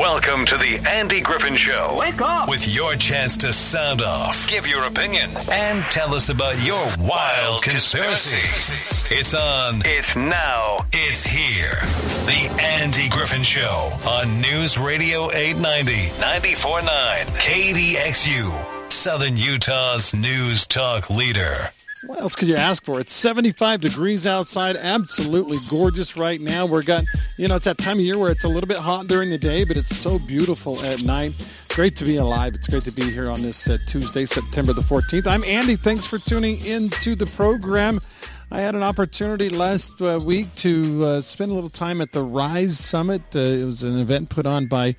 Welcome to the Andy Griffin Show. Wake up! With your chance to sound off, give your opinion, and tell us about your wild conspiracies. It's on. It's now. It's here. The Andy Griffin Show on News Radio 890, 94.9, KDXU, Southern Utah's news talk leader. What else could you ask for? It's 75 degrees outside, absolutely gorgeous right now. We're got, you know, it's that time of year where it's a little bit hot during the day, but it's so beautiful at night. Great to be alive. It's great to be here on this uh, Tuesday, September the 14th. I'm Andy. Thanks for tuning into the program. I had an opportunity last uh, week to uh, spend a little time at the Rise Summit. Uh, it was an event put on by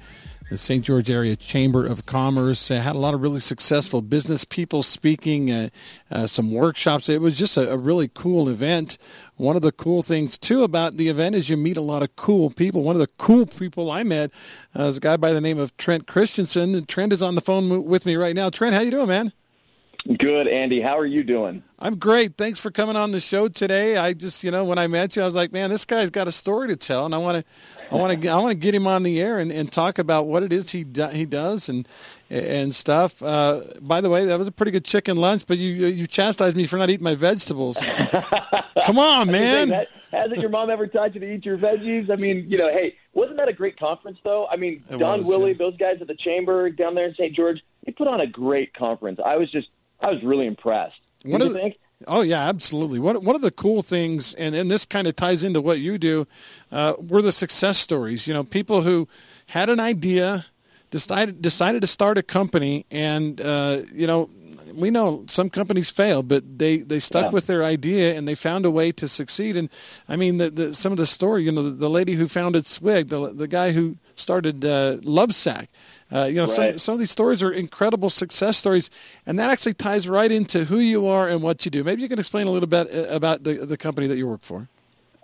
the St. George Area Chamber of Commerce. Uh, had a lot of really successful business people speaking, uh, uh, some workshops. It was just a, a, really cool event. One of the cool things, too, about the event is you meet a lot of cool people. One of the cool people I met uh, was a guy by the name of Trent Christensen. Trent is on the phone with me right now. Trent, how you doing, man? Good, Andy. How are you doing? I'm great. Thanks for coming on the show today. I just, you know, when I met you, I was like, man, this guy's got a story to tell, and I want to I want to I want to get him on the air and, and talk about what it is he do, he does and and stuff. Uh, by the way, that was a pretty good chicken lunch, but you you chastised me for not eating my vegetables. Come on, man. That, hasn't your mom ever taught you to eat your veggies? I mean, you know, hey, wasn't that a great conference though? I mean, it Don was, Willie, yeah. those guys at the chamber down there in St. George, they put on a great conference. I was just I was really impressed. What do you think? Oh yeah, absolutely. One one of the cool things, and and this kind of ties into what you do, uh, were the success stories. You know, people who had an idea, decided decided to start a company, and uh, you know, we know some companies fail, but they they stuck yeah. with their idea and they found a way to succeed. And I mean, the, the some of the story, you know, the, the lady who founded Swig, the the guy who started uh, Lovesac. Uh, you know, right. some, some of these stories are incredible success stories, and that actually ties right into who you are and what you do. Maybe you can explain a little bit uh, about the, the company that you work for.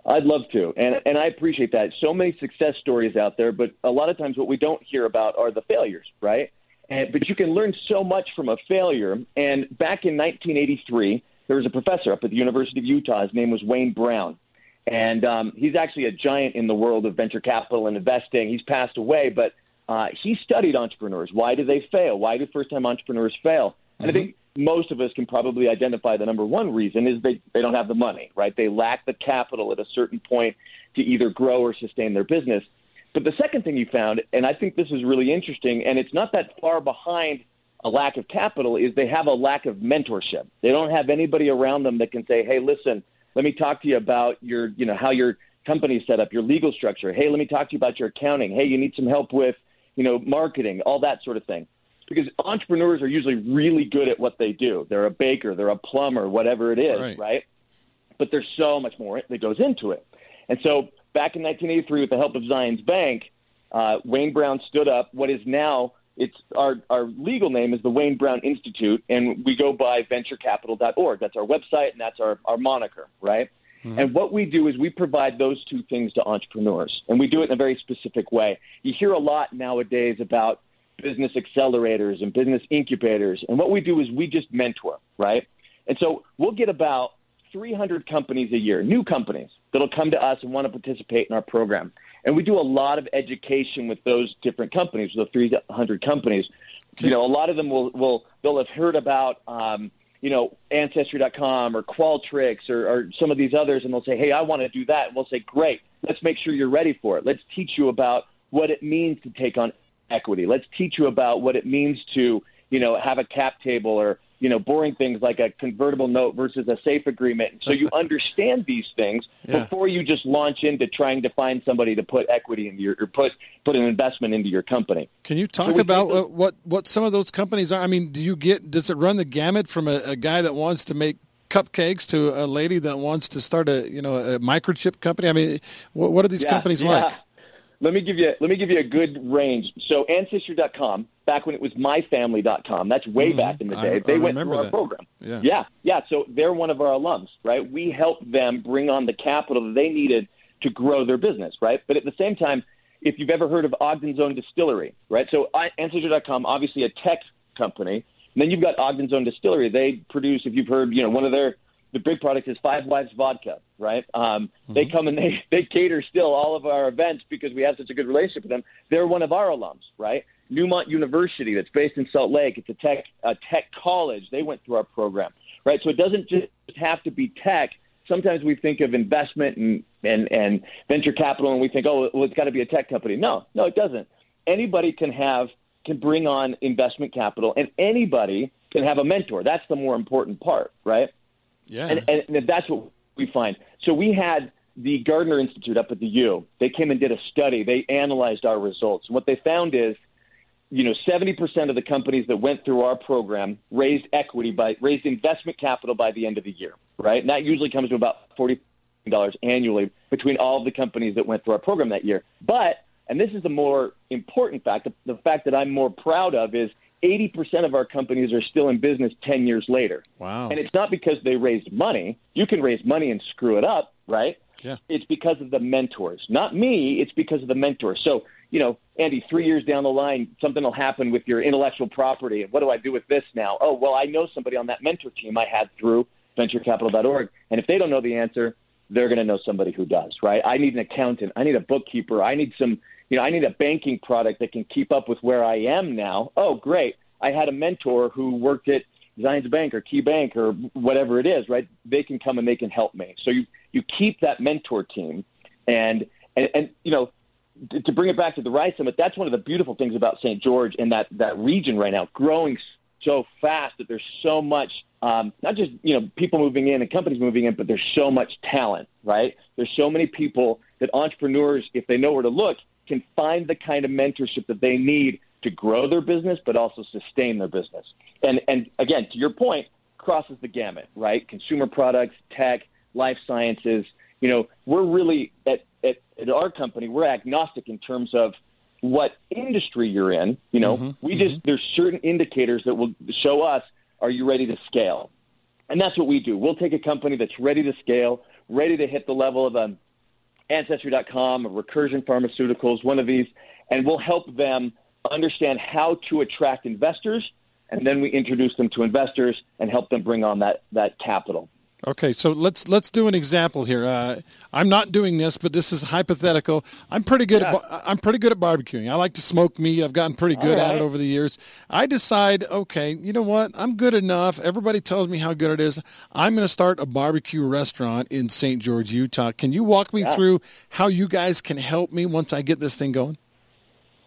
I'd love to, and and I appreciate that. So many success stories out there, but a lot of times what we don't hear about are the failures, right? And, but you can learn so much from a failure. And back in 1983, there was a professor up at the University of Utah. His name was Wayne Brown, and um, he's actually a giant in the world of venture capital and investing. He's passed away, but uh, he studied entrepreneurs. Why do they fail? Why do first-time entrepreneurs fail? And mm-hmm. I think most of us can probably identify the number one reason is they, they don't have the money, right? They lack the capital at a certain point to either grow or sustain their business. But the second thing you found, and I think this is really interesting, and it's not that far behind a lack of capital, is they have a lack of mentorship. They don't have anybody around them that can say, hey, listen, let me talk to you about your, you know, how your company set up, your legal structure. Hey, let me talk to you about your accounting. Hey, you need some help with you know, marketing, all that sort of thing. Because entrepreneurs are usually really good at what they do. They're a baker, they're a plumber, whatever it is, right? right? But there's so much more that goes into it. And so back in 1983, with the help of Zions Bank, uh, Wayne Brown stood up what is now it's our, our legal name is the Wayne Brown Institute, and we go by venturecapital.org. That's our website, and that's our, our moniker, right? Mm-hmm. And what we do is we provide those two things to entrepreneurs, and we do it in a very specific way. You hear a lot nowadays about business accelerators and business incubators, and what we do is we just mentor, right? And so we'll get about 300 companies a year, new companies that'll come to us and want to participate in our program. And we do a lot of education with those different companies, the 300 companies. You know, a lot of them will, will they'll have heard about um, you know, Ancestry.com or Qualtrics or, or some of these others, and they'll say, hey, I want to do that. And we'll say, great, let's make sure you're ready for it. Let's teach you about what it means to take on equity. Let's teach you about what it means to, you know, have a cap table or you know, boring things like a convertible note versus a safe agreement. So you understand these things yeah. before you just launch into trying to find somebody to put equity into your or put put an investment into your company. Can you talk so about those, what what some of those companies are? I mean, do you get does it run the gamut from a, a guy that wants to make cupcakes to a lady that wants to start a you know a microchip company? I mean, what, what are these yeah, companies yeah. like? Let me give you let me give you a good range. So ancestry.com, back when it was myfamily.com, that's way mm-hmm. back in the day. I, they I went through our that. program. Yeah. yeah, yeah. So they're one of our alums, right? We helped them bring on the capital that they needed to grow their business, right? But at the same time, if you've ever heard of Ogden's Own Distillery, right? So ancestry.com, obviously a tech company. And then you've got Ogden's Own Distillery. They produce, if you've heard, you know, one of their the big product is Five Wives Vodka. right? Um, mm-hmm. They come and they, they cater still all of our events because we have such a good relationship with them. They're one of our alums, right? Neumont University, that's based in Salt Lake. It's a tech a tech college. They went through our program, right? So it doesn't just have to be tech. Sometimes we think of investment and and and venture capital, and we think, oh, well, it's got to be a tech company. No, no, it doesn't. Anybody can have can bring on investment capital, and anybody can have a mentor. That's the more important part, right? Yeah. And, and that's what we find. So we had the Gardner Institute up at the U. They came and did a study. They analyzed our results. And what they found is you know, 70% of the companies that went through our program raised equity by raised investment capital by the end of the year, right? And that usually comes to about $40 annually between all of the companies that went through our program that year. But, and this is the more important fact, the, the fact that I'm more proud of is 80% of our companies are still in business 10 years later. Wow. And it's not because they raised money. You can raise money and screw it up, right? Yeah. It's because of the mentors. Not me, it's because of the mentors. So you know, Andy, three years down the line, something will happen with your intellectual property. And what do I do with this now? Oh, well, I know somebody on that mentor team I had through venturecapital.org. And if they don't know the answer, they're going to know somebody who does, right? I need an accountant. I need a bookkeeper. I need some, you know, I need a banking product that can keep up with where I am now. Oh, great. I had a mentor who worked at Zions Bank or Key Bank or whatever it is, right? They can come and they can help me. So you, you keep that mentor team and, and, and you know, to bring it back to the Rise Summit, that's one of the beautiful things about St. George and that, that region right now, growing so fast that there's so much, um, not just you know people moving in and companies moving in, but there's so much talent, right? There's so many people that entrepreneurs, if they know where to look, can find the kind of mentorship that they need to grow their business, but also sustain their business. And and again, to your point, crosses the gamut, right? Consumer products, tech, life sciences. You know, we're really at at, at our company, we're agnostic in terms of what industry you're in. You know, mm-hmm, we just mm-hmm. there's certain indicators that will show us are you ready to scale, and that's what we do. We'll take a company that's ready to scale, ready to hit the level of um, Ancestry.com or Recursion Pharmaceuticals, one of these, and we'll help them understand how to attract investors, and then we introduce them to investors and help them bring on that that capital. Okay, so let's let's do an example here. Uh, I'm not doing this, but this is hypothetical. I'm pretty good. Yeah. At, I'm pretty good at barbecuing. I like to smoke meat. I've gotten pretty good right. at it over the years. I decide, okay, you know what? I'm good enough. Everybody tells me how good it is. I'm going to start a barbecue restaurant in St. George, Utah. Can you walk me yeah. through how you guys can help me once I get this thing going?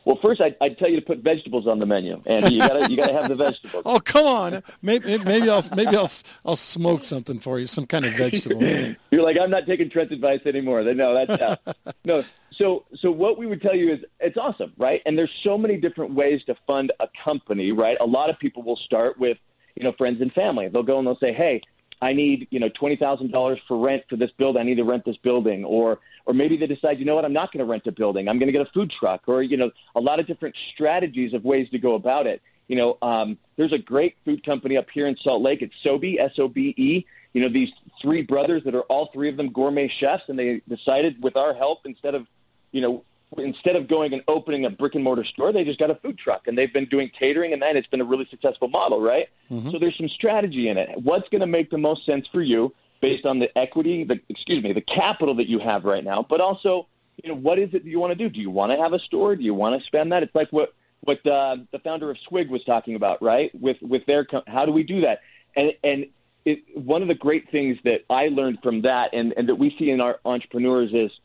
Well, first I'd, I'd, tell you to put vegetables on the menu, and you gotta you got to have the vegetables. oh, come on! Maybe, maybe I'll maybe I'll I'll smoke something for you, some kind of vegetable. You're like, I'm not taking Trent's advice anymore. No, that's uh, no. So, so what we would tell you is it's awesome, right? And there's so many different ways to fund a company, right? A lot of people will start with, you know, friends and family. They'll go and they'll say, hey, I need, you know, twenty thousand dollars for rent for this building. I need to rent this building, or or maybe they decide, you know what, I'm not going to rent a building. I'm going to get a food truck, or you know, a lot of different strategies of ways to go about it. You know, um, there's a great food company up here in Salt Lake. It's Sobe, S-O-B-E. You know, these three brothers that are all three of them gourmet chefs, and they decided with our help, instead of, you know, instead of going and opening a brick and mortar store, they just got a food truck, and they've been doing catering, and then it's been a really successful model, right? Mm-hmm. So there's some strategy in it. What's going to make the most sense for you? based on the equity, the excuse me, the capital that you have right now, but also, you know, what is it that you want to do? Do you want to have a store? Do you want to spend that? It's like what what uh, the founder of Swig was talking about, right? With with their how do we do that? And and it, one of the great things that I learned from that, and and that we see in our entrepreneurs is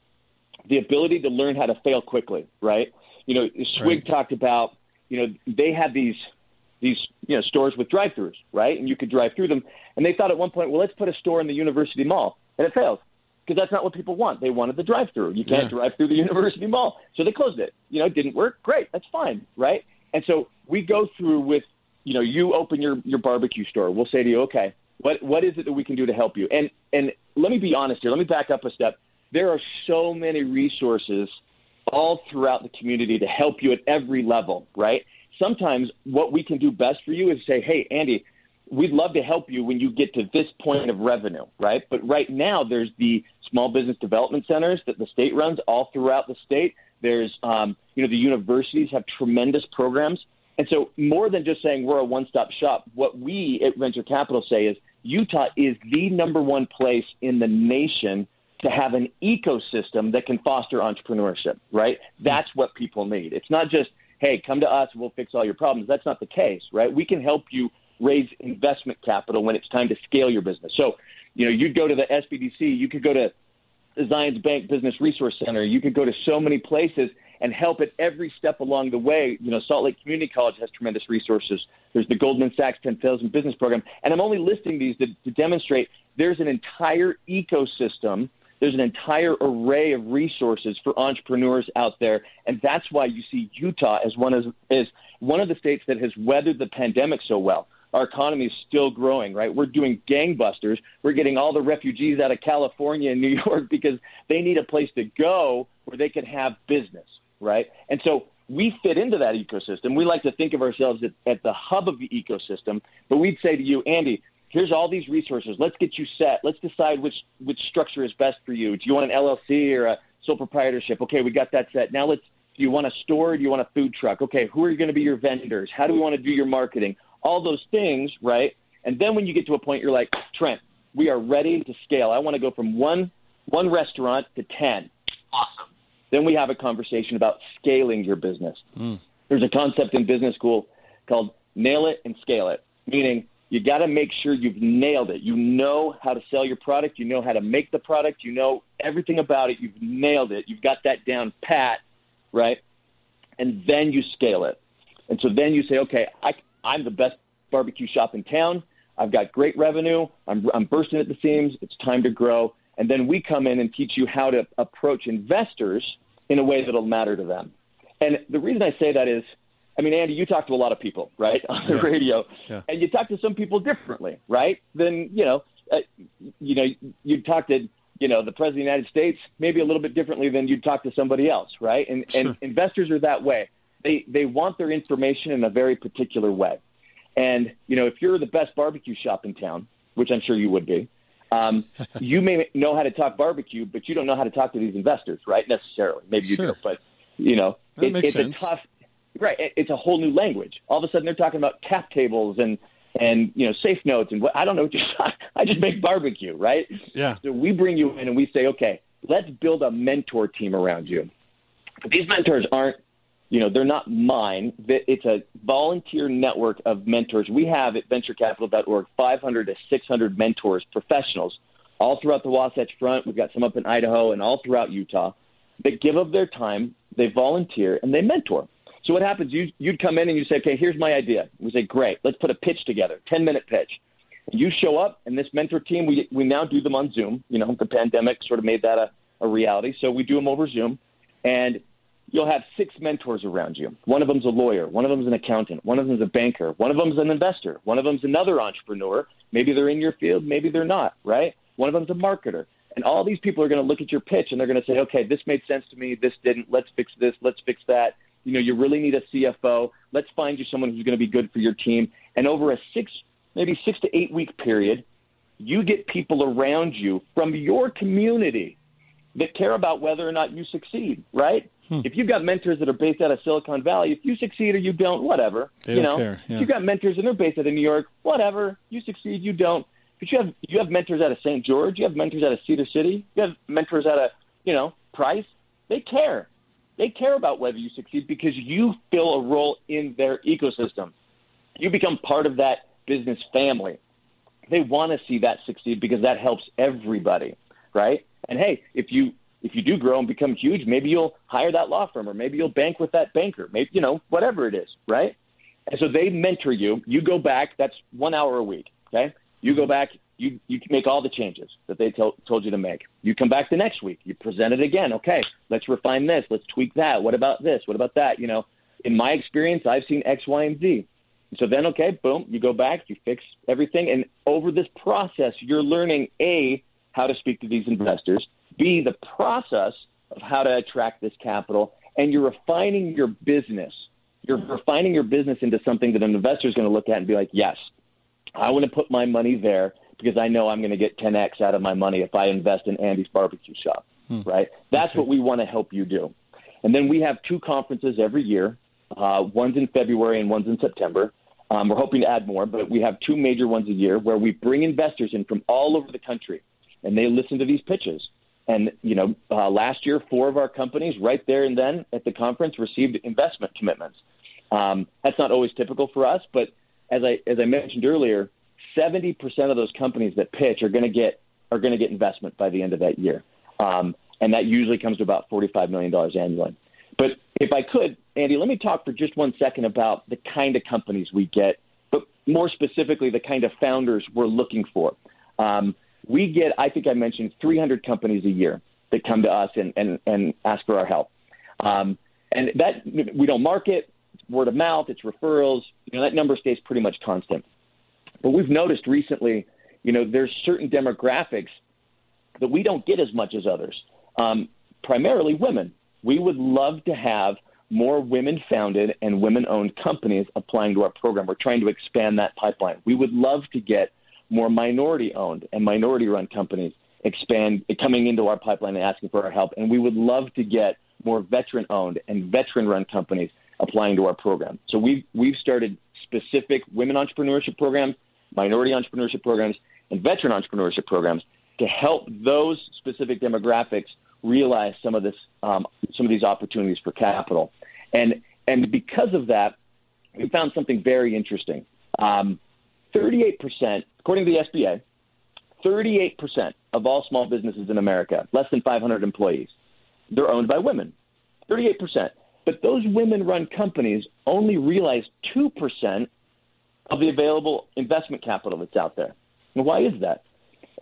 the ability to learn how to fail quickly, right? You know, Swig right. talked about, you know, they had these these you know stores with drive-throughs, right? And you could drive through them. And they thought at one point, well, let's put a store in the university mall, and it failed because that's not what people want. They wanted the drive-through. You can't yeah. drive through the university mall, so they closed it. You know, it didn't work. Great, that's fine, right? And so we go through with, you know, you open your your barbecue store. We'll say to you, okay, what what is it that we can do to help you? And and let me be honest here. Let me back up a step. There are so many resources all throughout the community to help you at every level, right? sometimes what we can do best for you is say, hey, Andy, we'd love to help you when you get to this point of revenue, right? But right now, there's the small business development centers that the state runs all throughout the state. There's, um, you know, the universities have tremendous programs. And so more than just saying we're a one-stop shop, what we at Venture Capital say is Utah is the number one place in the nation to have an ecosystem that can foster entrepreneurship, right? That's what people need. It's not just, hey, come to us, we'll fix all your problems. That's not the case, right? We can help you raise investment capital when it's time to scale your business. So, you know, you'd go to the SBDC, you could go to the Zions Bank Business Resource Center, you could go to so many places and help at every step along the way. You know, Salt Lake Community College has tremendous resources. There's the Goldman Sachs 10,000 Business Program. And I'm only listing these to, to demonstrate there's an entire ecosystem there's an entire array of resources for entrepreneurs out there, and that's why you see Utah as one of as one of the states that has weathered the pandemic so well. Our economy is still growing, right? We're doing gangbusters. We're getting all the refugees out of California and New York because they need a place to go where they can have business, right? And so we fit into that ecosystem. We like to think of ourselves at, at the hub of the ecosystem, but we'd say to you, Andy, here's all these resources. Let's get you set. Let's decide which which structure is best for you. Do you want an LLC or a sole proprietorship? Okay, we got that set. Now let's. Do you want a store? Or do you want a food truck? Okay, who are going to be your vendors? How do we want to do your marketing? All those things, right? And then when you get to a point, you're like, Trent, we are ready to scale. I want to go from one one restaurant to ten. Awesome. Then we have a conversation about scaling your business. Mm. There's a concept in business school called nail it and scale it, meaning you got to make sure you've nailed it. You know how to sell your product. You know how to make the product. You know everything about it. You've nailed it. You've got that down pat, right? And then you scale it. And so then you say, okay, I, I'm the best barbecue shop in town. I've got great revenue. I'm, I'm bursting at the seams. It's time to grow. And then we come in and teach you how to approach investors in a way that'll matter to them. And the reason I say that is – I mean, Andy, you talk to a lot of people, right, on the yeah. radio, yeah. and you talk to some people differently, right? Than you know, uh, you know, you talk to you know the president of the United States maybe a little bit differently than you'd talk to somebody else, right? And sure. and investors are that way. They they want their information in a very particular way, and you know, if you're the best barbecue shop in town, which I'm sure you would be. Um, you may know how to talk barbecue, but you don't know how to talk to these investors, right? Necessarily, maybe you sure. do, but you know, it, it's sense. a tough right. It's a whole new language. All of a sudden, they're talking about cap tables and and you know safe notes and what I don't know. what Just I just make barbecue, right? Yeah. So we bring you in and we say, okay, let's build a mentor team around you. These mentors aren't, you know, they're not mine. It's a volunteer network of mentors. We have at VentureCapital.org 500 to 600 mentors, professionals, all throughout the Wasatch Front. We've got some up in Idaho and all throughout Utah that give of their time. They volunteer and they mentor. So what happens? You you'd come in and you say, okay, here's my idea. We say, great, let's put a pitch together, ten minute pitch. You show up, and this mentor team, we we now do them on Zoom. You know, the pandemic sort of made that a, a reality, so we do them over Zoom, and you'll have six mentors around you. One of them's a lawyer, one of them's an accountant, one of them's a banker, one of them's an investor, one of them's another entrepreneur. Maybe they're in your field, maybe they're not, right? One of them's a marketer. And all these people are going to look at your pitch and they're going to say, okay, this made sense to me. This didn't. Let's fix this. Let's fix that you know, you really need a CFO. Let's find you someone who's going to be good for your team. And over a six, maybe six to eight week period, you get people around you from your community that care about whether or not you succeed, right? Hmm. If you've got mentors that are based out of Silicon Valley, if you succeed or you don't, whatever. They you know, care, yeah. you've got mentors and they're based out of New York, whatever. You succeed, you don't. But you have you have mentors out of St. George, you have mentors out of Cedar City, you have mentors out of you know Price. They care. They care about whether you succeed because you fill a role in their ecosystem. You become part of that business family. They want to see that succeed because that helps everybody, right? And hey, if you if you do grow and become huge, maybe you'll hire that law firm or maybe you'll bank with that banker. Maybe you know, whatever it is, right? And so they mentor you. You go back, that's 1 hour a week, okay? You go back, you you make all the changes that they told told you to make. You come back the next week, you present it again. Okay, let's refine this, let's tweak that. What about this? What about that? You know, in my experience, I've seen X, Y, and Z. So then, okay, boom, you go back, you fix everything, and over this process, you're learning a how to speak to these investors, b the process of how to attract this capital, and you're refining your business. You're refining your business into something that an investor is going to look at and be like, yes, I want to put my money there because I know I'm going to get 10x out of my money if I invest in Andy's barbecue shop, hmm. right? That's okay. what we want to help you do. And then we have two conferences every year. Uh, one's in February and one's in September. Um, we're hoping to add more, but we have two major ones a year where we bring investors in from all over the country, and they listen to these pitches. And you know, uh, last year, four of our companies, right there and then at the conference, received investment commitments. Um, that's not always typical for us, but as I as I mentioned earlier, seventy percent of those companies that pitch are going to get are going to get investment by the end of that year, um, and that usually comes to about forty five million dollars annually. But if I could, Andy, let me talk for just one second about the kind of companies we get, but more specifically, the kind of founders we're looking for. Um, we get, I think I mentioned 300 companies a year that come to us and, and, and ask for our help. Um, and that we don't market, word of mouth, it's referrals. You know, that number stays pretty much constant. But we've noticed recently, you know, there's certain demographics that we don't get as much as others, um, primarily women. We would love to have more women founded and women owned companies applying to our program. We're trying to expand that pipeline. We would love to get more minority owned and minority run companies expand coming into our pipeline and asking for our help. And we would love to get more veteran owned and veteran run companies applying to our program. So we've, we've started specific women entrepreneurship programs, minority entrepreneurship programs, and veteran entrepreneurship programs to help those specific demographics realize some of this, um, some of these opportunities for capital. And, and because of that, we found something very interesting. Um, 38%, according to the SBA, 38% of all small businesses in America, less than 500 employees, they're owned by women. 38%. But those women run companies only realize 2% of the available investment capital that's out there. And why is that?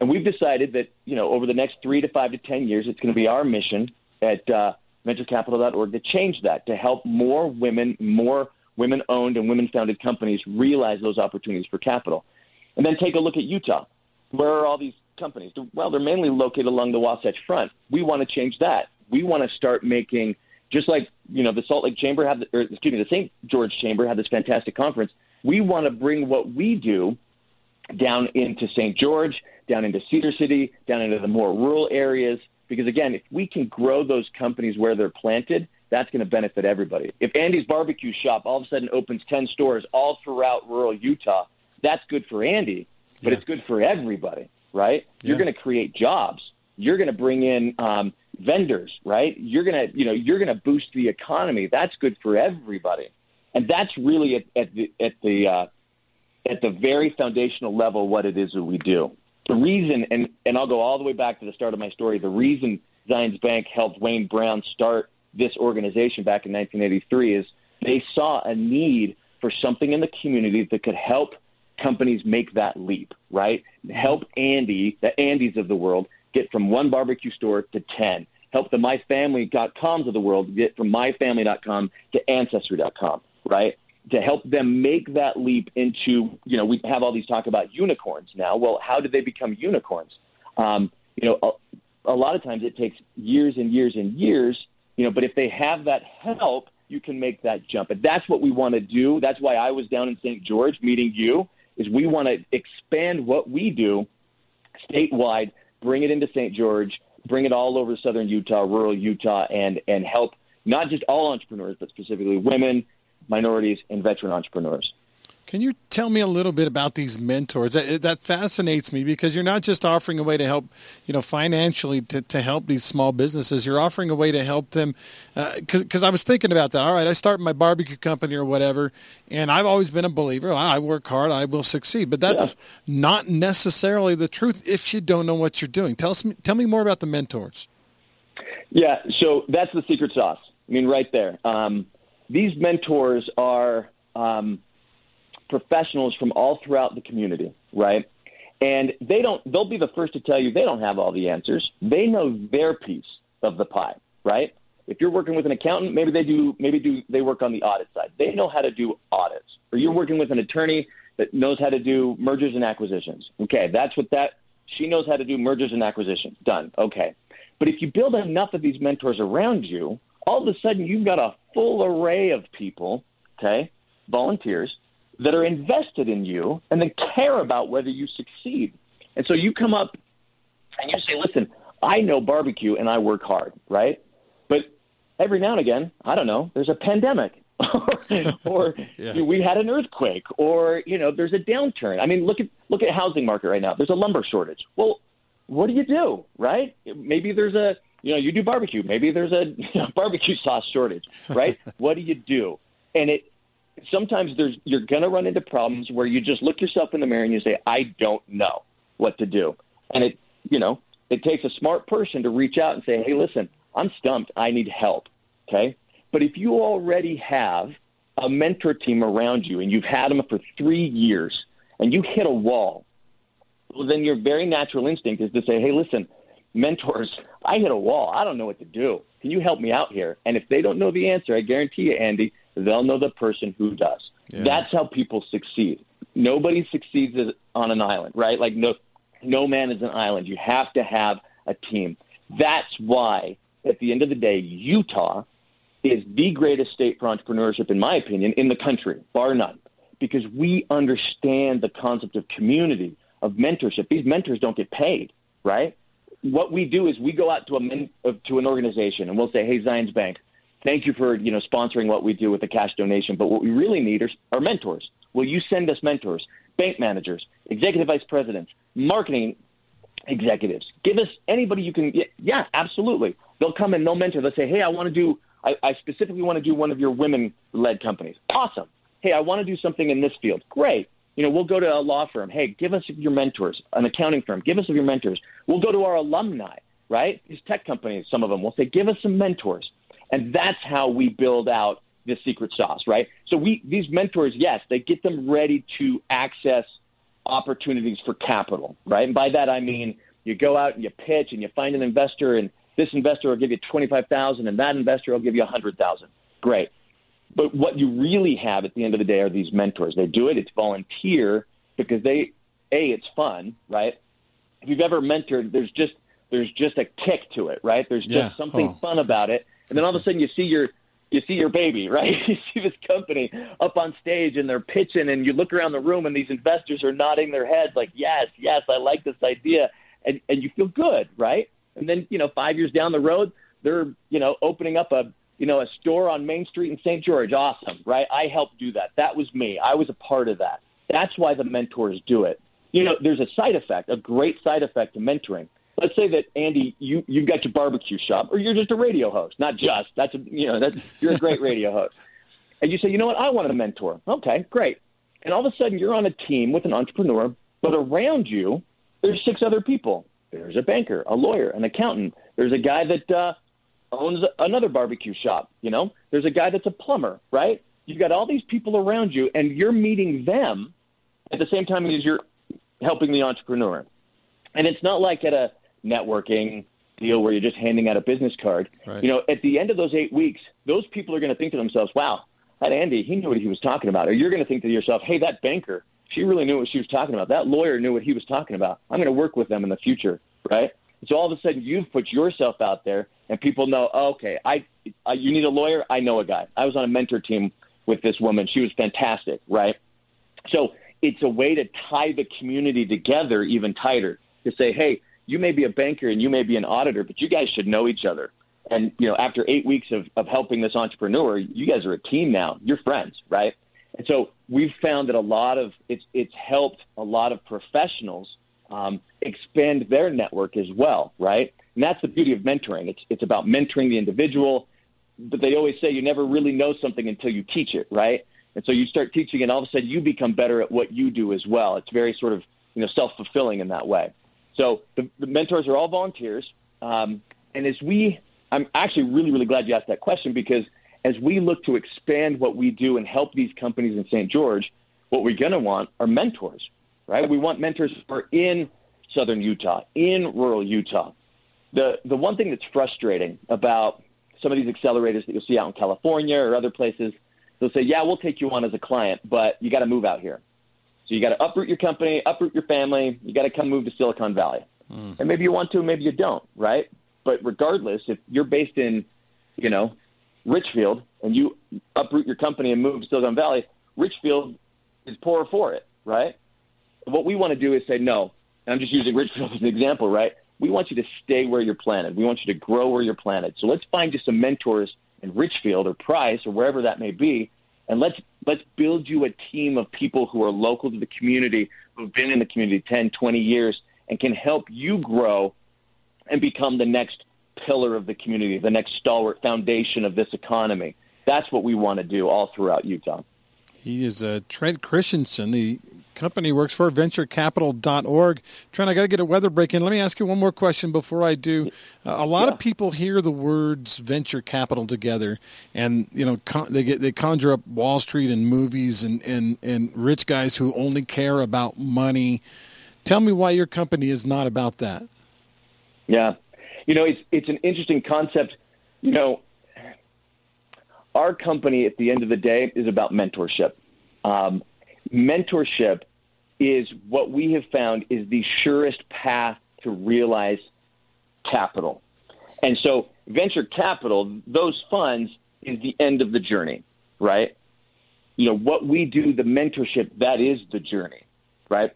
And we've decided that, you know, over the next three to five to 10 years, it's going to be our mission at uh, venturecapital.org to change that, to help more women, more women owned and women founded companies realize those opportunities for capital. And then take a look at Utah. Where are all these companies? Well, they're mainly located along the Wasatch Front. We want to change that. We want to start making, just like you know, the Salt Lake Chamber had, or excuse me, the St. George Chamber had this fantastic conference. We want to bring what we do down into St. George, down into Cedar City, down into the more rural areas. Because again, if we can grow those companies where they're planted, that's going to benefit everybody. If Andy's barbecue shop all of a sudden opens 10 stores all throughout rural Utah, that's good for Andy, but yeah. it's good for everybody, right? Yeah. You're going to create jobs. You're going to bring in um, vendors, right? You're going to, you know, you're going to boost the economy. That's good for everybody. And that's really at, at the, at the, uh, at the very foundational level what it is that we do. The reason, and, and I'll go all the way back to the start of my story, the reason Zions Bank helped Wayne Brown start this organization back in 1983 is they saw a need for something in the community that could help companies make that leap, right? Help Andy, the Andys of the world, get from one barbecue store to 10. Help the myfamily.coms of the world get from myfamily.com to ancestry.com, right? To help them make that leap into, you know, we have all these talk about unicorns now. Well, how did they become unicorns? Um, you know, a, a lot of times it takes years and years and years you know, but if they have that help, you can make that jump. And that's what we want to do. That's why I was down in St. George meeting you, is we want to expand what we do statewide, bring it into St. George, bring it all over southern Utah, rural Utah, and, and help not just all entrepreneurs, but specifically women, minorities, and veteran entrepreneurs. Can you tell me a little bit about these mentors? That, that fascinates me because you're not just offering a way to help, you know, financially to, to help these small businesses. You're offering a way to help them. Because uh, I was thinking about that. All right, I start my barbecue company or whatever, and I've always been a believer. I work hard, I will succeed. But that's yeah. not necessarily the truth if you don't know what you're doing. Tell us, tell me more about the mentors. Yeah, so that's the secret sauce. I mean, right there. Um, these mentors are. Um, professionals from all throughout the community, right? And they don't, they'll be the first to tell you they don't have all the answers. They know their piece of the pie, right? If you're working with an accountant, maybe they do, maybe do, they work on the audit side. They know how to do audits. Or you're working with an attorney that knows how to do mergers and acquisitions. Okay, that's what that, she knows how to do mergers and acquisitions. Done. Okay. But if you build enough of these mentors around you, all of a sudden you've got a full array of people, okay, volunteers, that are invested in you and then care about whether you succeed. And so you come up and you say, listen, I know barbecue and I work hard, right? But every now and again, I don't know, there's a pandemic. or yeah. we had an earthquake or you know there's a downturn i mean look at look at housing market right now there's a lumber shortage well what do you do, right? Maybe there's a, you know, you do barbecue. Maybe there's a you know, barbecue sauce shortage, right? what do you do? And it, sometimes there's, you're going to run into problems where you just look yourself in the mirror and you say, I don't know what to do. And it, you know, it takes a smart person to reach out and say, hey, listen, I'm stumped. I need help. Okay. But if you already have a mentor team around you and you've had them for three years and you hit a wall, well, then your very natural instinct is to say, hey, listen, mentors, I hit a wall. I don't know what to do. Can you help me out here? And if they don't know the answer, I guarantee you, Andy, they'll know the person who does. Yeah. That's how people succeed. Nobody succeeds on an island, right? Like no, no man is an island. You have to have a team. That's why, at the end of the day, Utah is the greatest state for entrepreneurship, in my opinion, in the country, bar none, because we understand the concept of community, of mentorship. These mentors don't get paid, right? What we do is we go out to a men, to an organization and we'll say, "Hey, Zions Bank, thank you for you know sponsoring what we do with the cash donation, but what we really need are, are mentors. Will you send us mentors, bank managers, executive vice presidents, marketing executives? Give us anybody you can. Yeah, absolutely. They'll come and they'll mentor. They'll say, "Hey, I want to do." I, I specifically want to do one of your women-led companies. Awesome. Hey, I want to do something in this field. Great. You know, we'll go to a law firm. Hey, give us your mentors. An accounting firm. Give us your mentors. We'll go to our alumni. Right? These tech companies, some of them will say, "Give us some mentors." And that's how we build out the secret sauce, right? So we these mentors, yes, they get them ready to access opportunities for capital, right? And by that I mean you go out and you pitch and you find an investor and this investor will give you 25,000 and that investor will give you 100,000. Great. But what you really have at the end of the day are these mentors. They do it, it's volunteer because they A, it's fun, right? If you've ever mentored, there's just there's just a kick to it, right? There's just yeah. something oh. fun about it. And then all of a sudden you see your you see your baby, right? You see this company up on stage and they're pitching and you look around the room and these investors are nodding their heads like, yes, yes, I like this idea. And, and you feel good, right? And then, you know, five years down the road, they're, you know, opening up a, you know, a store on Main Street in St. George. Awesome, right? I helped do that. That was me. I was a part of that. That's why the mentors do it. You know, there's a side effect, a great side effect to mentoring. Let's say that Andy, you you've got your barbecue shop, or you're just a radio host. Not just that's a, you know that's you're a great radio host, and you say, you know what, I want a mentor. Okay, great. And all of a sudden, you're on a team with an entrepreneur, but around you, there's six other people there's a banker, a lawyer, an accountant. There's a guy that uh, owns another barbecue shop. You know, there's a guy that's a plumber, right? You've got all these people around you, and you're meeting them at the same time as you're helping the entrepreneur. And it's not like at a networking deal where you're just handing out a business card. Right. You know, at the end of those eight weeks, those people are going to think to themselves, "Wow, that Andy, he knew what he was talking about." Or you're going to think to yourself, "Hey, that banker, she really knew what she was talking about. That lawyer knew what he was talking about. I'm going to work with them in the future, right? So all of a sudden, you've put yourself out there, and people know, oh, okay, I, I, you need a lawyer. I know a guy. I was on a mentor team with this woman. She was fantastic, right? So it's a way to tie the community together even tighter. To say, hey, you may be a banker and you may be an auditor, but you guys should know each other. And you know, after eight weeks of, of helping this entrepreneur, you guys are a team now. You're friends, right? And so we've found that a lot of it's it's helped a lot of professionals um, expand their network as well, right? And that's the beauty of mentoring. It's it's about mentoring the individual, but they always say you never really know something until you teach it, right? And so you start teaching, and all of a sudden you become better at what you do as well. It's very sort of you know self fulfilling in that way. So the, the mentors are all volunteers, um, and as we, I'm actually really really glad you asked that question because as we look to expand what we do and help these companies in St. George, what we're going to want are mentors, right? We want mentors who are in southern Utah, in rural Utah. The, the one thing that's frustrating about some of these accelerators that you'll see out in California or other places, they'll say, yeah, we'll take you on as a client, but you got to move out here. So you got to uproot your company, uproot your family. You got to come move to Silicon Valley. Mm. And maybe you want to, maybe you don't, right? But regardless, if you're based in, you know, Richfield and you uproot your company and move to Silicon Valley, Richfield is poorer for it, right? What we want to do is say, no, and I'm just using Richfield as an example, right? We want you to stay where you're planted. We want you to grow where you're planted. So let's find you some mentors in Richfield or Price or wherever that may be, and let's let's build you a team of people who are local to the community, who've been in the community 10, 20 years, and can help you grow and become the next pillar of the community, the next stalwart foundation of this economy. That's what we want to do all throughout Utah. He is uh, Trent Christensen. The company works for venturecapital.org. Trent, I got to get a weather break in. Let me ask you one more question before I do. Uh, a lot yeah. of people hear the words venture capital together, and you know con- they get they conjure up Wall Street and movies and, and and rich guys who only care about money. Tell me why your company is not about that. Yeah, you know it's it's an interesting concept. You know, our company at the end of the day is about mentorship. Um, mentorship is what we have found is the surest path to realize capital. And so venture capital, those funds is the end of the journey, right? You know, what we do, the mentorship, that is the journey, right?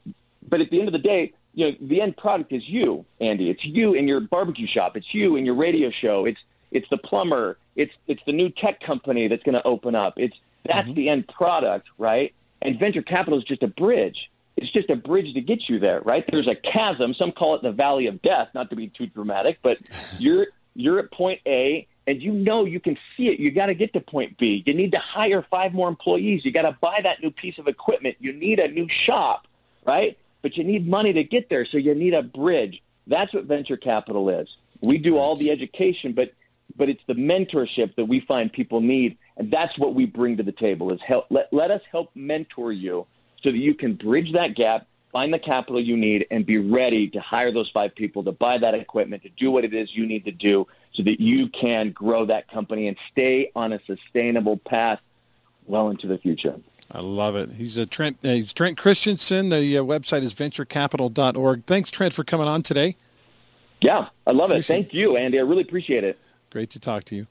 But at the end of the day, you know, the end product is you, Andy. It's you in your barbecue shop. It's you in your radio show. It's it's the plumber. It's it's the new tech company that's going to open up. It's that's mm-hmm. the end product, right? And venture capital is just a bridge. It's just a bridge to get you there, right? There's a chasm. Some call it the valley of death, not to be too dramatic, but you're you're at point A and you know you can see it. You got to get to point B. You need to hire five more employees. You got to buy that new piece of equipment. You need a new shop, right? But you need money to get there, so you need a bridge. That's what venture capital is. We do all the education, but but it's the mentorship that we find people need and that's what we bring to the table is help, let, let us help mentor you so that you can bridge that gap, find the capital you need, and be ready to hire those five people to buy that equipment, to do what it is you need to do so that you can grow that company and stay on a sustainable path well into the future. I love it. He's a Trent. Uh, he's Trent Christensen. The uh, website is venturecapital.org. Thanks, Trent, for coming on today. Yeah, I love appreciate it. Thank you, Andy. I really appreciate it. Great to talk to you.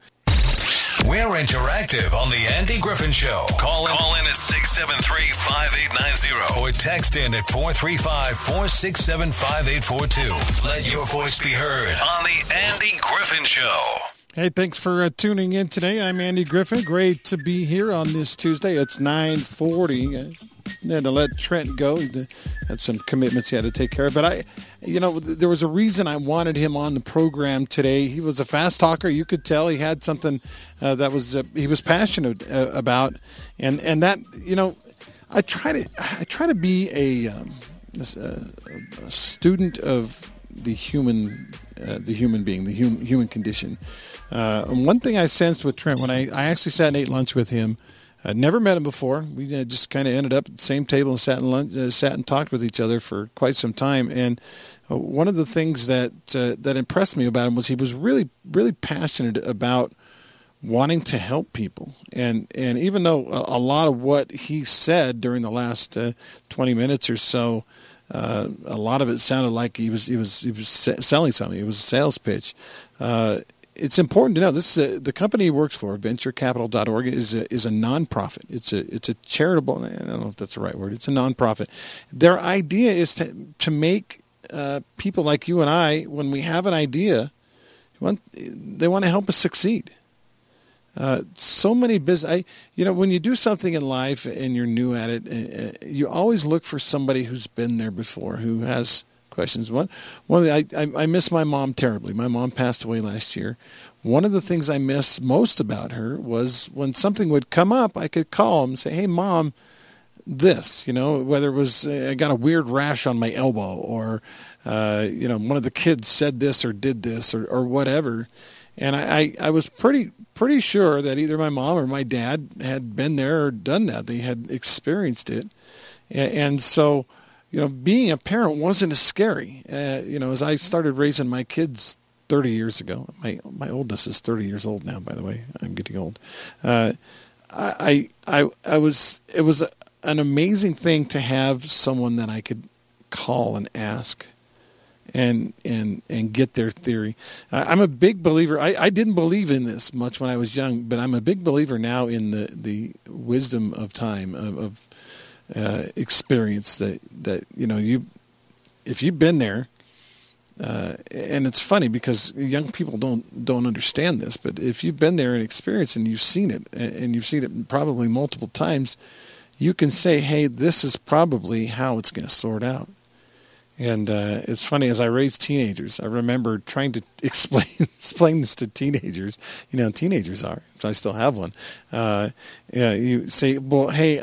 We're interactive on The Andy Griffin Show. Call in, Call in at 673 5890 or text in at 435 467 5842. Let your voice be heard on The Andy Griffin Show. Hey, thanks for uh, tuning in today. I'm Andy Griffin. Great to be here on this Tuesday. It's 940 had to let Trent go. He had some commitments he had to take care of. But I, you know, there was a reason I wanted him on the program today. He was a fast talker. You could tell he had something uh, that was uh, he was passionate uh, about, and and that you know, I try to I try to be a, um, a, a student of the human uh, the human being, the human human condition. Uh, one thing I sensed with Trent when I, I actually sat and ate lunch with him I'd never met him before. We uh, just kind of ended up at the same table and sat and lunch, uh, sat and talked with each other for quite some time. And uh, one of the things that uh, that impressed me about him was he was really really passionate about wanting to help people. And and even though a, a lot of what he said during the last uh, 20 minutes or so. Uh, a lot of it sounded like he was he was he was selling something. It was a sales pitch it's important to know this is a, the company he works for, VentureCapital.org, is a, is a nonprofit. It's a it's a charitable. I don't know if that's the right word. It's a nonprofit. Their idea is to to make uh, people like you and I, when we have an idea, want, they want to help us succeed. Uh, so many business, I, you know, when you do something in life and you're new at it, uh, uh, you always look for somebody who's been there before, who has questions. One, one I, I, I miss my mom terribly. My mom passed away last year. One of the things I miss most about her was when something would come up, I could call and say, "Hey, mom." this, you know, whether it was uh, I got a weird rash on my elbow or, uh, you know, one of the kids said this or did this or, or whatever. And I, I, I, was pretty pretty sure that either my mom or my dad had been there or done that. They had experienced it. And, and so you know, being a parent wasn't as scary. Uh, you know, as I started raising my kids 30 years ago, my my oldest is 30 years old now. By the way, I'm getting old. Uh, I, I I was it was a, an amazing thing to have someone that I could call and ask and and and get their theory. I'm a big believer. I, I didn't believe in this much when I was young, but I'm a big believer now in the the wisdom of time of, of uh, experience that that you know you if you've been there uh, and it's funny because young people don't don't understand this but if you've been there and experienced and you've seen it and you've seen it probably multiple times you can say hey this is probably how it's going to sort out And uh, it's funny as I raised teenagers, I remember trying to explain explain this to teenagers. You know, teenagers are. I still have one. Uh, yeah, you say, "Well, hey,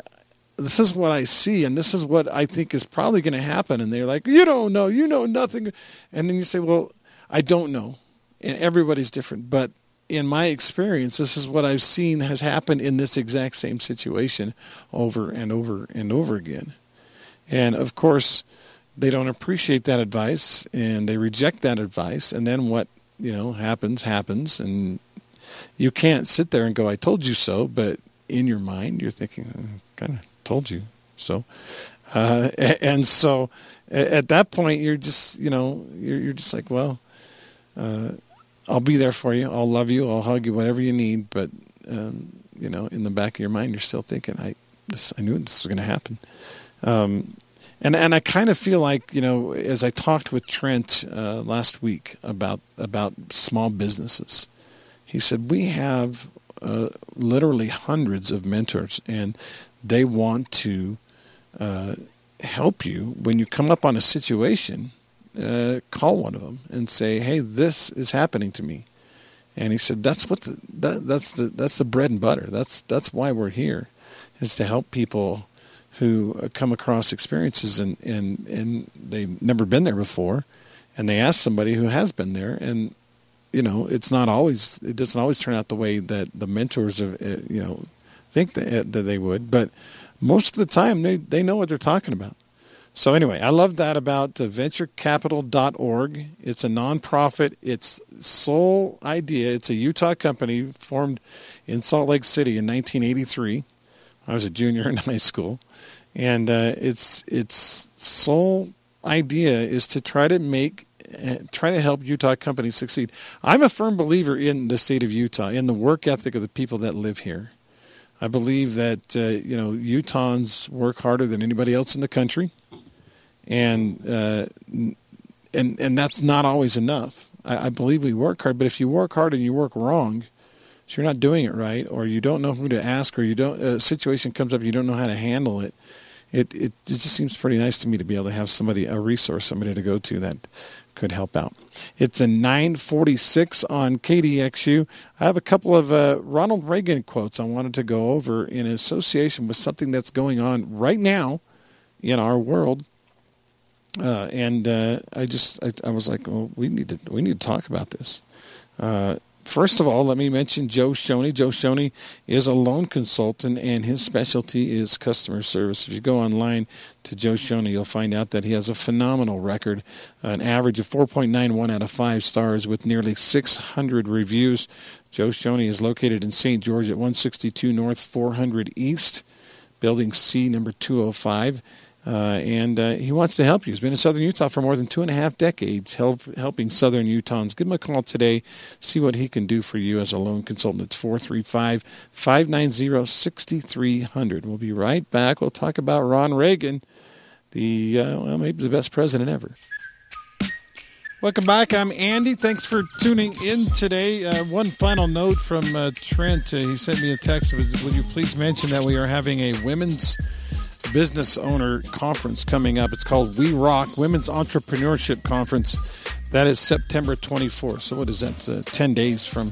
this is what I see, and this is what I think is probably going to happen," and they're like, "You don't know. You know nothing." And then you say, "Well, I don't know," and everybody's different, but in my experience, this is what I've seen has happened in this exact same situation over and over and over again. And of course they don't appreciate that advice and they reject that advice and then what you know happens happens and you can't sit there and go i told you so but in your mind you're thinking mm, kind of told you. So uh, and so at that point you're just you know you're, you're just like well uh, i'll be there for you. I'll love you. I'll hug you whatever you need. But um, you know in the back of your mind you're still thinking i this i knew this was going to happen. Um, and and I kind of feel like you know, as I talked with Trent uh, last week about about small businesses, he said we have uh, literally hundreds of mentors, and they want to uh, help you when you come up on a situation. Uh, call one of them and say, "Hey, this is happening to me," and he said, "That's what the, that, that's the that's the bread and butter. That's that's why we're here, is to help people." who uh, come across experiences and, and, and they've never been there before and they ask somebody who has been there and you know it's not always it doesn't always turn out the way that the mentors of uh, you know think that, uh, that they would but most of the time they, they know what they're talking about. So anyway i love that about venturecapital.org it's a nonprofit. It's sole idea. It's a utah company formed in salt lake city in 1983 i was a junior in high school. And uh, its its sole idea is to try to make uh, try to help Utah companies succeed. I'm a firm believer in the state of Utah, in the work ethic of the people that live here. I believe that uh, you know Utahns work harder than anybody else in the country, and uh, and and that's not always enough. I, I believe we work hard, but if you work hard and you work wrong, so you're not doing it right, or you don't know who to ask, or you don't a situation comes up you don't know how to handle it it, it, it just seems pretty nice to me to be able to have somebody, a resource, somebody to go to that could help out. It's a 946 on KDXU. I have a couple of uh, Ronald Reagan quotes I wanted to go over in association with something that's going on right now in our world. Uh, and uh, I just I, I, was like, well, we need to we need to talk about this. First of all, let me mention Joe Shoney. Joe Shoney is a loan consultant, and his specialty is customer service. If you go online to Joe Shoney, you'll find out that he has a phenomenal record, an average of 4.91 out of 5 stars with nearly 600 reviews. Joe Shoney is located in St. George at 162 North 400 East, Building C, number 205. Uh, and uh, he wants to help you. He's been in Southern Utah for more than two and a half decades, help, helping Southern Utahns. Give him a call today. See what he can do for you as a loan consultant. It's 435 590 6300. We'll be right back. We'll talk about Ron Reagan, the uh, well, maybe the best president ever. Welcome back. I'm Andy. Thanks for tuning in today. Uh, one final note from uh, Trent. Uh, he sent me a text. Would you please mention that we are having a women's business owner conference coming up. It's called We Rock Women's Entrepreneurship Conference. That is September 24th. So, what is that? Uh, 10 days from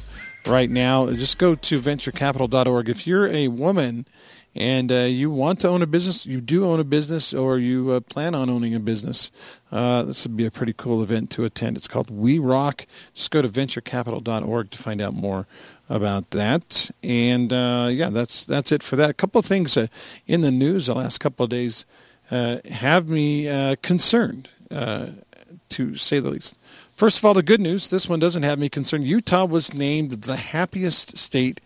right now. Just go to venturecapital.org. If you're a woman and uh, you want to own a business, you do own a business, or you uh, plan on owning a business, uh, this would be a pretty cool event to attend. It's called We Rock. Just go to venturecapital.org to find out more about that. And uh, yeah, that's that's it for that. A couple of things uh, in the news the last couple of days uh, have me uh, concerned, uh, to say the least. First of all, the good news. This one doesn't have me concerned. Utah was named the happiest state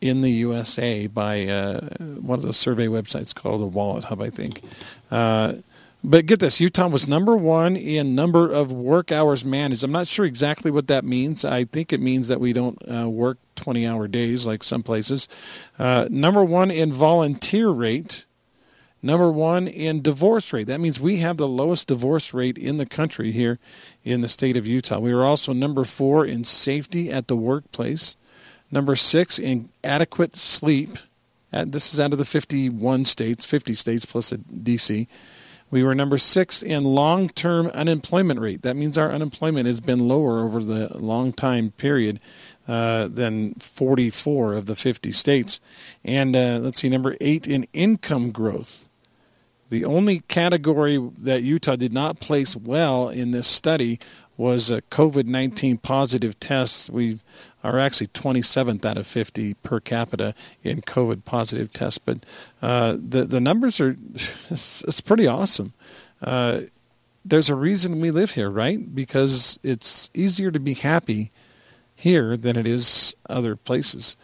in the USA by uh, one of those survey websites called the Wallet Hub, I think. But get this, Utah was number one in number of work hours managed. I'm not sure exactly what that means. I think it means that we don't uh, work 20 hour days like some places. Uh, number one in volunteer rate. Number one in divorce rate. That means we have the lowest divorce rate in the country here in the state of Utah. We were also number four in safety at the workplace. Number six in adequate sleep. This is out of the 51 states, 50 states plus DC. We were number six in long-term unemployment rate. That means our unemployment has been lower over the long time period uh, than 44 of the 50 states. And uh, let's see, number eight in income growth. The only category that Utah did not place well in this study was a COVID 19 positive tests. We are actually 27th out of 50 per capita in COVID positive tests. But uh, the, the numbers are, it's, it's pretty awesome. Uh, there's a reason we live here, right? Because it's easier to be happy here than it is other places.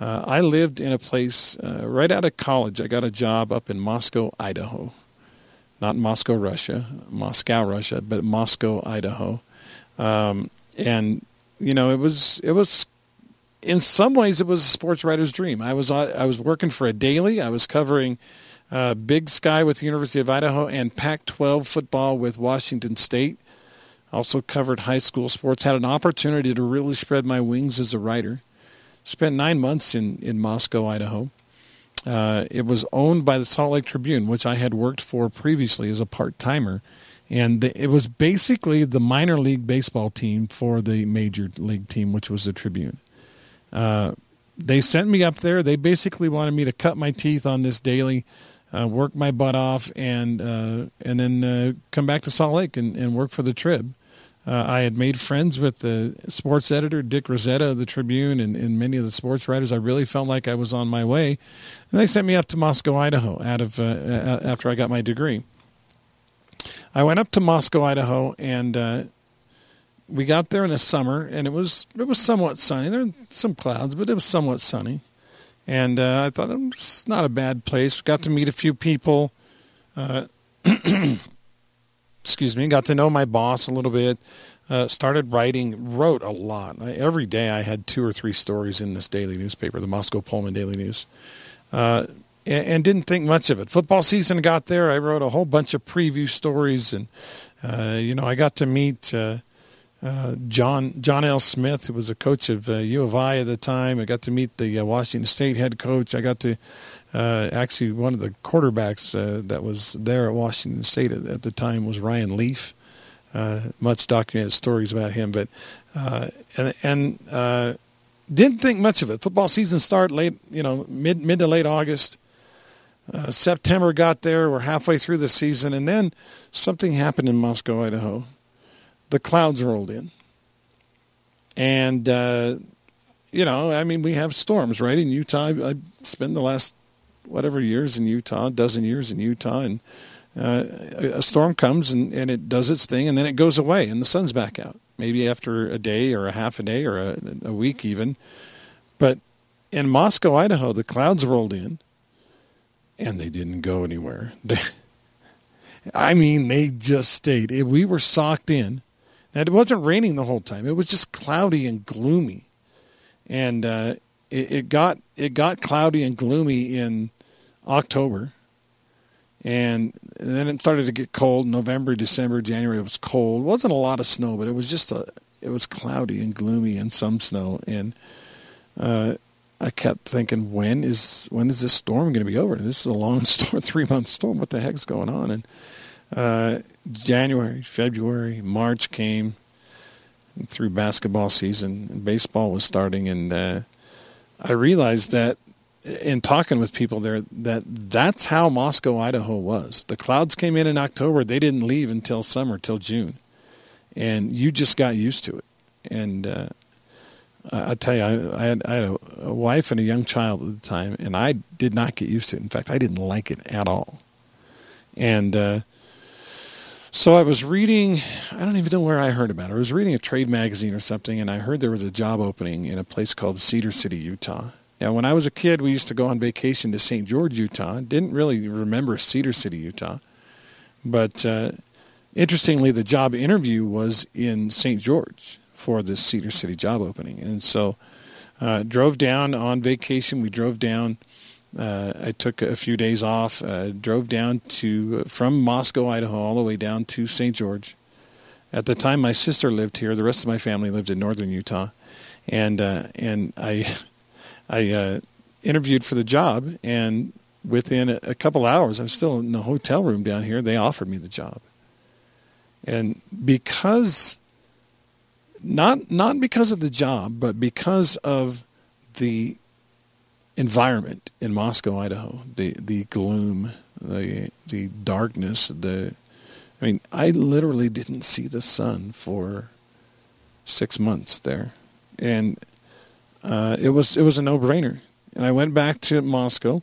Uh, I lived in a place uh, right out of college. I got a job up in Moscow, Idaho. Not Moscow, Russia, Moscow, Russia, but Moscow, Idaho. Um, and you know, it was it was in some ways it was a sports writer's dream. I was I was working for a daily. I was covering uh, Big Sky with the University of Idaho and Pac-12 football with Washington State. Also covered high school sports. Had an opportunity to really spread my wings as a writer. Spent nine months in in Moscow, Idaho. Uh, it was owned by the Salt Lake Tribune, which I had worked for previously as a part timer and it was basically the minor league baseball team for the major league team, which was the Tribune. Uh, they sent me up there. They basically wanted me to cut my teeth on this daily, uh, work my butt off, and uh, and then uh, come back to Salt Lake and, and work for the Trib. Uh, I had made friends with the sports editor Dick Rosetta of the Tribune and, and many of the sports writers. I really felt like I was on my way, and they sent me up to Moscow, Idaho, out of uh, after I got my degree. I went up to Moscow, Idaho, and uh, we got there in the summer, and it was it was somewhat sunny. There were some clouds, but it was somewhat sunny. And uh, I thought it's not a bad place. Got to meet a few people. Uh, excuse me. Got to know my boss a little bit. Uh, started writing, wrote a lot. I, every day I had two or three stories in this daily newspaper, the Moscow Pullman Daily News. Uh, and, didn't think much of it. Football season got there. I wrote a whole bunch of preview stories, and uh, you know I got to meet uh, uh, John John L. Smith, who was a coach of U uh, of I at the time. I got to meet the uh, Washington State head coach. I got to uh, actually one of the quarterbacks that was there at Washington State at, at the time was Ryan Leaf. much documented stories about him, but and and didn't think much of it. Football season start late, you know, mid mid to late August. Uh, September got there. We're halfway through the season, and then something happened in Moscow, Idaho. The clouds rolled in, and uh, you know, I mean, we have storms, right? In Utah, I, I spent the last whatever years in Utah, dozen years in Utah, and uh, a storm comes and, and it does its thing, and then it goes away, and the sun's back out. Maybe after a day or a half a day or a, a week, even. But in Moscow, Idaho, the clouds rolled in and they didn't go anywhere. I mean, they just stayed. We were socked in. And it wasn't raining the whole time. It was just cloudy and gloomy, and uh, it, it, got it got cloudy and gloomy in October, and, and then it started to get cold. November, December, January. It was cold. It wasn't a lot of snow, but it was just a. It was cloudy and gloomy and some snow, and uh, I kept thinking, when is when is this storm going to be over? This is a long storm, three month storm. What the heck's going on? And uh, January, February, March came through basketball season, and baseball was starting, and uh, I realized that in talking with people there that that's how Moscow, Idaho was. The clouds came in in October; they didn't leave until summer, till June, and you just got used to it. And uh, I tell you, I, I, had, I had a, wife and a young child at the time, and I did not get used to it. In fact, I didn't like it at all. And uh, so I was reading, I don't even know where I heard about it. I was reading a trade magazine or something, and I heard there was a job opening in a place called Cedar City, Utah. Now, when I was a kid, we used to go on vacation to St. George, Utah. Didn't really remember Cedar City, Utah. But uh, interestingly, the job interview was in St. George for this Cedar City job opening. And so uh, drove down on vacation. We drove down. Uh, I took a few days off. Uh, drove down to from Moscow, Idaho, all the way down to St. George. At the time, my sister lived here. The rest of my family lived in northern Utah, and uh, and I I uh, interviewed for the job, and within a, a couple hours, I'm still in the hotel room down here. They offered me the job, and because not not because of the job, but because of the environment in Moscow, Idaho, the the gloom, the the darkness, the I mean, I literally didn't see the sun for six months there, and uh, it was it was a no brainer. And I went back to Moscow,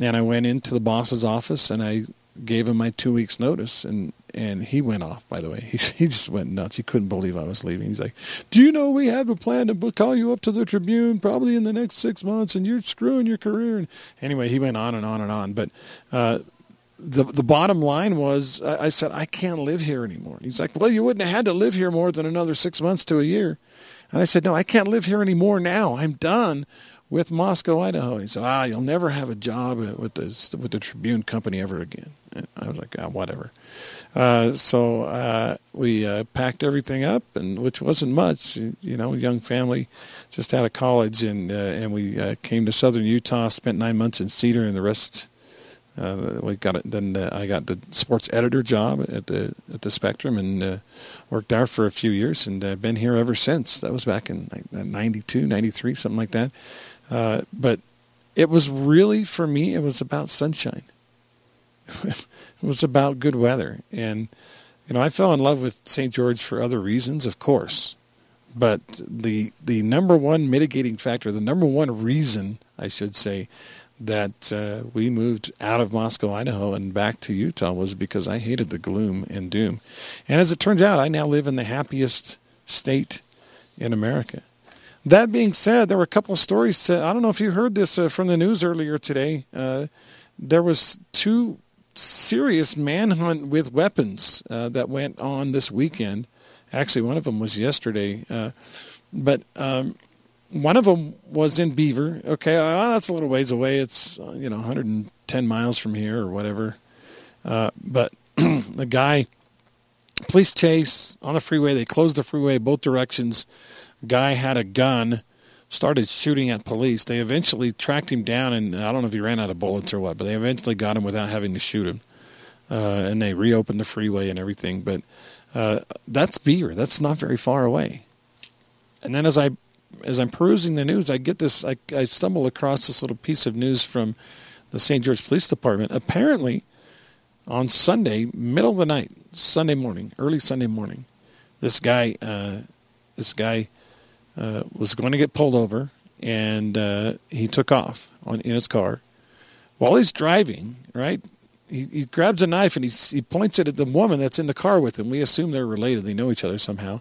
and I went into the boss's office, and I gave him my two weeks notice, and and he went off. By the way, he he just went nuts. He couldn't believe I was leaving. He's like, "Do you know we have a plan to call you up to the Tribune probably in the next six months, and you're screwing your career." And anyway, he went on and on and on. But uh, the the bottom line was, I, I said, "I can't live here anymore." He's like, "Well, you wouldn't have had to live here more than another six months to a year." And I said, "No, I can't live here anymore now. I'm done." with Moscow, Idaho. He said, "Ah, you'll never have a job with the with the Tribune Company ever again." And I was like, "Ah, whatever." Uh, so uh, we uh, packed everything up, and which wasn't much, you know, young family, just out of college, and uh, and we uh, came to Southern Utah, spent nine months in Cedar, and the rest. Uh, we got it. Then I got the sports editor job at the at the Spectrum, and worked there for a few years, and I've been here ever since. That was back in like, 92, 93, something like that. but it was really for me. It was about sunshine. it was about good weather. And, you know, I fell in love with St. George for other reasons, of course. But the the number one mitigating factor, the number one reason, I should say, that uh, we moved out of Moscow, Idaho, and back to Utah was because I hated the gloom and doom. And as it turns out, I now live in the happiest state in America. That being said, there were a couple of stories. To, I don't know if you heard this uh, from the news earlier today. Uh, there was two serious manhunt with weapons uh, that went on this weekend. Actually, one of them was yesterday, uh, but um, one of them was in Beaver. Okay, uh, that's a little ways away. It's uh, you know 110 miles from here or whatever. Uh, but the guy, police chase on a freeway. They closed the freeway both directions. Guy had a gun started shooting at police. They eventually tracked him down, and I don't know if he ran out of bullets or what, but they eventually got him without having to shoot him. Uh, and they reopened the freeway and everything. But uh, that's Beaver. That's not very far away. And then as I as I'm perusing the news, I get this. I, I stumble across this little piece of news from the St. George Police Department. Apparently, on Sunday, middle of the night, Sunday morning, early Sunday morning, this guy, uh, this guy uh, was going to get pulled over, and uh, he took off on in his car. While he's driving, right, he, he grabs a knife and he, he points it at the woman that's in the car with him. We assume they're related; they know each other somehow.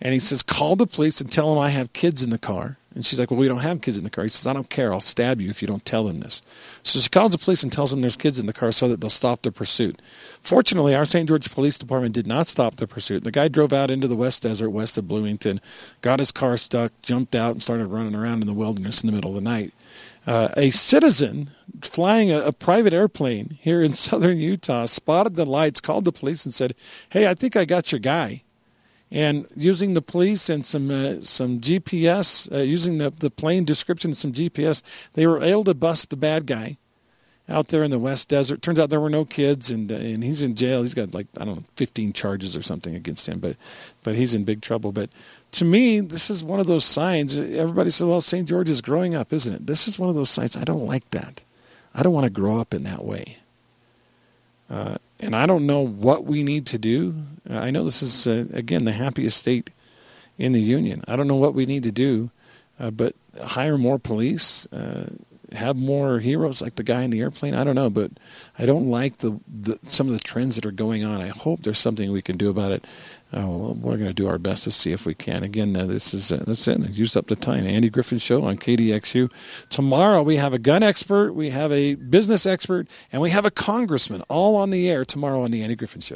And he says, "Call the police and tell them I have kids in the car." And she's like, "Well, we don't have kids in the car." He says, "I don't care. I'll stab you if you don't tell them this." So she calls the police and tells them there's kids in the car so that they'll stop the pursuit. Fortunately, our St. George Police Department did not stop the pursuit. The guy drove out into the West Desert west of Bloomington, got his car stuck, jumped out, and started running around in the wilderness in the middle of the night. Uh, a citizen flying a, a, private airplane here in southern Utah spotted the lights, called the police, and said, "Hey, I think I got your guy." And using the police and some uh, some GPS, uh, using the the plane description and some GPS, they were able to bust the bad guy out there in the West Desert. Turns out there were no kids, and uh, and he's in jail. He's got like I don't know, 15 charges or something against him, but but he's in big trouble. But to me, this is one of those signs. Everybody says, "Well, St. George is growing up, isn't it?" This is one of those signs. I don't like that. I don't want to grow up in that way. Uh, and I don't know what we need to do. I know this is uh, again the happiest state in the union. I don't know what we need to do, uh, but hire more police, uh, have more heroes like the guy in the airplane. I don't know, but I don't like the, the some of the trends that are going on. I hope there's something we can do about it. Uh, we're going to do our best to see if we can. Again, uh, this is uh, that's it. I used up the time. Andy Griffin Show on KDXU. Tomorrow we have a gun expert, we have a business expert, and we have a congressman all on the air tomorrow on the Andy Griffin Show.